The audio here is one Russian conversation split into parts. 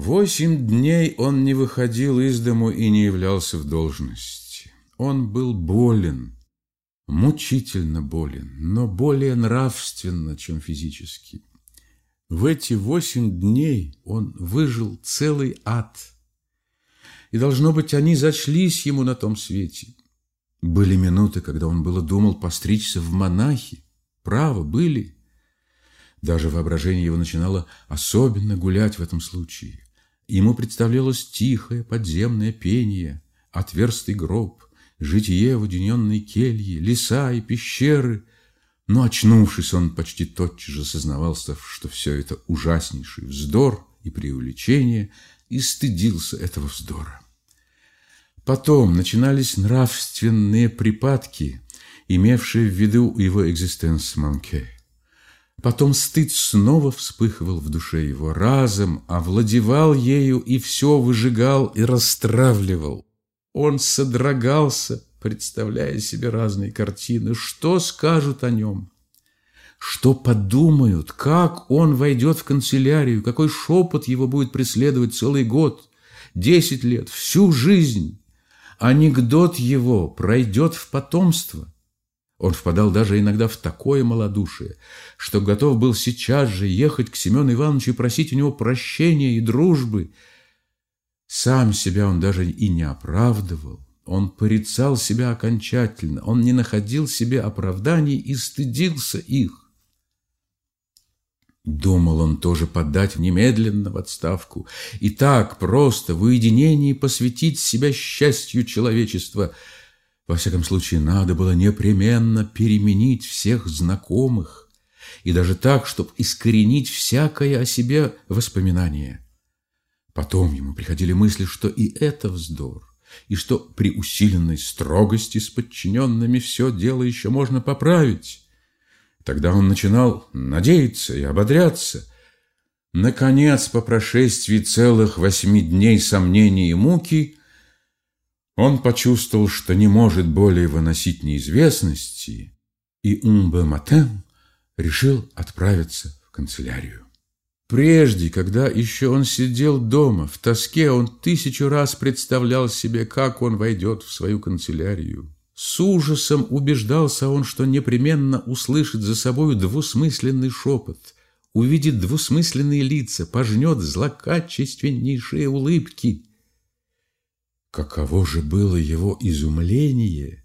Восемь дней он не выходил из дому и не являлся в должности. Он был болен, мучительно болен, но более нравственно, чем физически. В эти восемь дней он выжил целый ад. И, должно быть, они зачлись ему на том свете. Были минуты, когда он было думал постричься в монахи. Право, были. Даже воображение его начинало особенно гулять в этом случае. Ему представлялось тихое подземное пение, отверстый гроб, житие в уединенной келье, леса и пещеры. Но, очнувшись, он почти тотчас же сознавался, что все это ужаснейший вздор и преувеличение, и стыдился этого вздора. Потом начинались нравственные припадки, имевшие в виду его экзистенс манке. Потом стыд снова вспыхивал в душе его, разом овладевал ею и все выжигал и расстравливал. Он содрогался, представляя себе разные картины. Что скажут о нем? Что подумают? Как он войдет в канцелярию? Какой шепот его будет преследовать целый год, десять лет, всю жизнь? Анекдот его пройдет в потомство. Он впадал даже иногда в такое малодушие, что готов был сейчас же ехать к Семену Ивановичу и просить у него прощения и дружбы. Сам себя он даже и не оправдывал. Он порицал себя окончательно, он не находил себе оправданий и стыдился их. Думал он тоже подать немедленно в отставку и так просто в уединении посвятить себя счастью человечества – во всяком случае, надо было непременно переменить всех знакомых, и даже так, чтобы искоренить всякое о себе воспоминание. Потом ему приходили мысли, что и это вздор, и что при усиленной строгости с подчиненными все дело еще можно поправить. Тогда он начинал надеяться и ободряться. Наконец, по прошествии целых восьми дней сомнений и муки, он почувствовал, что не может более выносить неизвестности, и Умбе Матен решил отправиться в канцелярию. Прежде, когда еще он сидел дома, в тоске, он тысячу раз представлял себе, как он войдет в свою канцелярию. С ужасом убеждался он, что непременно услышит за собою двусмысленный шепот, увидит двусмысленные лица, пожнет злокачественнейшие улыбки – Каково же было его изумление,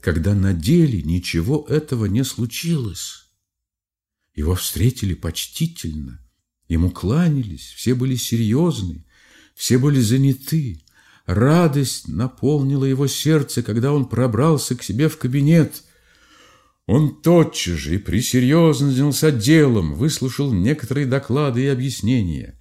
когда на деле ничего этого не случилось. Его встретили почтительно, ему кланялись, все были серьезны, все были заняты. Радость наполнила его сердце, когда он пробрался к себе в кабинет. Он тотчас же и присерьезно занялся делом, выслушал некоторые доклады и объяснения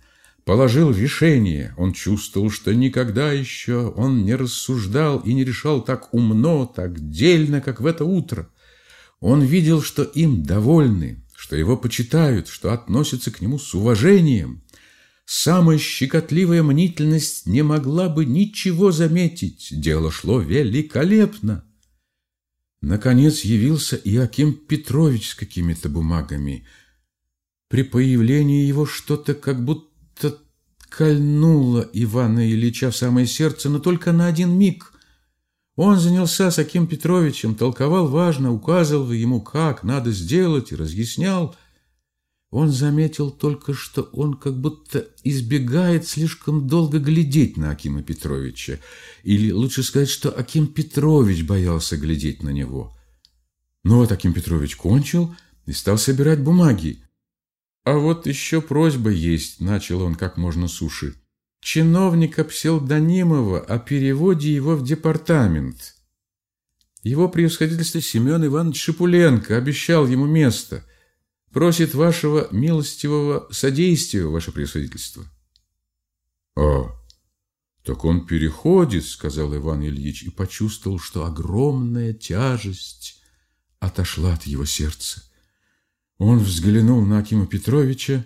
положил решение. Он чувствовал, что никогда еще он не рассуждал и не решал так умно, так дельно, как в это утро. Он видел, что им довольны, что его почитают, что относятся к нему с уважением. Самая щекотливая мнительность не могла бы ничего заметить. Дело шло великолепно. Наконец явился Иаким Петрович с какими-то бумагами. При появлении его что-то как будто кольнуло Ивана Ильича в самое сердце, но только на один миг. Он занялся с Аким Петровичем, толковал важно, указывал ему, как надо сделать, и разъяснял. Он заметил только, что он как будто избегает слишком долго глядеть на Акима Петровича. Или лучше сказать, что Аким Петрович боялся глядеть на него. Но вот Аким Петрович кончил и стал собирать бумаги. «А вот еще просьба есть», – начал он как можно суше. «Чиновника Пселдонимова о переводе его в департамент. Его превосходительство Семен Иванович Шипуленко обещал ему место. Просит вашего милостивого содействия, ваше превосходительство». «А, так он переходит», – сказал Иван Ильич и почувствовал, что огромная тяжесть отошла от его сердца. Он взглянул на Акима Петровича,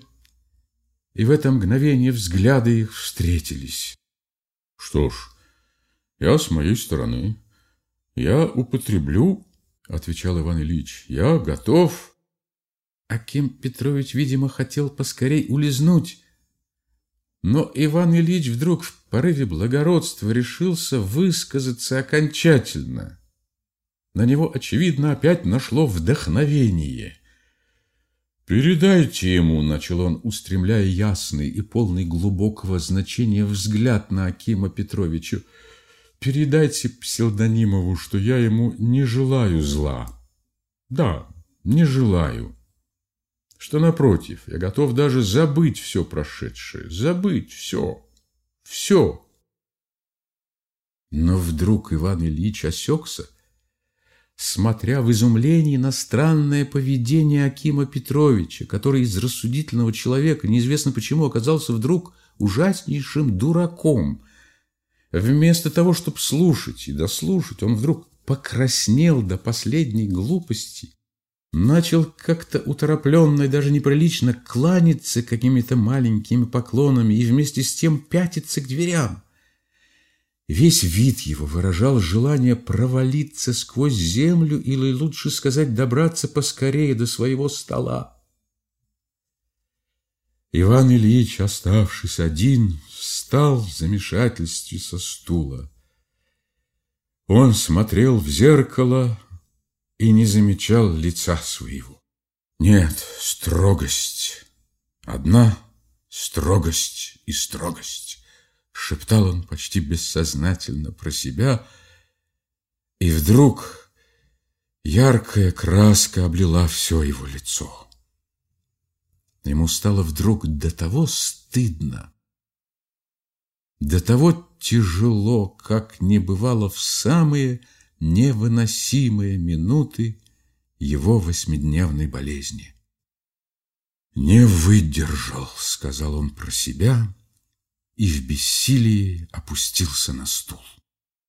и в это мгновение взгляды их встретились. «Что ж, я с моей стороны, я употреблю, — отвечал Иван Ильич, — я готов». Аким Петрович, видимо, хотел поскорей улизнуть. Но Иван Ильич вдруг в порыве благородства решился высказаться окончательно. На него, очевидно, опять нашло вдохновение. «Передайте ему», — начал он, устремляя ясный и полный глубокого значения взгляд на Акима Петровича, «передайте псевдонимову, что я ему не желаю зла. Да, не желаю. Что, напротив, я готов даже забыть все прошедшее, забыть все, все». Но вдруг Иван Ильич осекся, — смотря в изумлении на странное поведение Акима Петровича, который из рассудительного человека, неизвестно почему, оказался вдруг ужаснейшим дураком. Вместо того, чтобы слушать и дослушать, он вдруг покраснел до последней глупости, начал как-то уторопленно и даже неприлично кланяться какими-то маленькими поклонами и вместе с тем пятиться к дверям. Весь вид его выражал желание провалиться сквозь землю или, лучше сказать, добраться поскорее до своего стола. Иван Ильич, оставшись один, встал в замешательстве со стула. Он смотрел в зеркало и не замечал лица своего. Нет, строгость. Одна строгость и строгость шептал он почти бессознательно про себя, и вдруг яркая краска облила все его лицо. Ему стало вдруг до того стыдно, до того тяжело, как не бывало в самые невыносимые минуты его восьмидневной болезни. «Не выдержал», — сказал он про себя, — и в бессилии опустился на стул.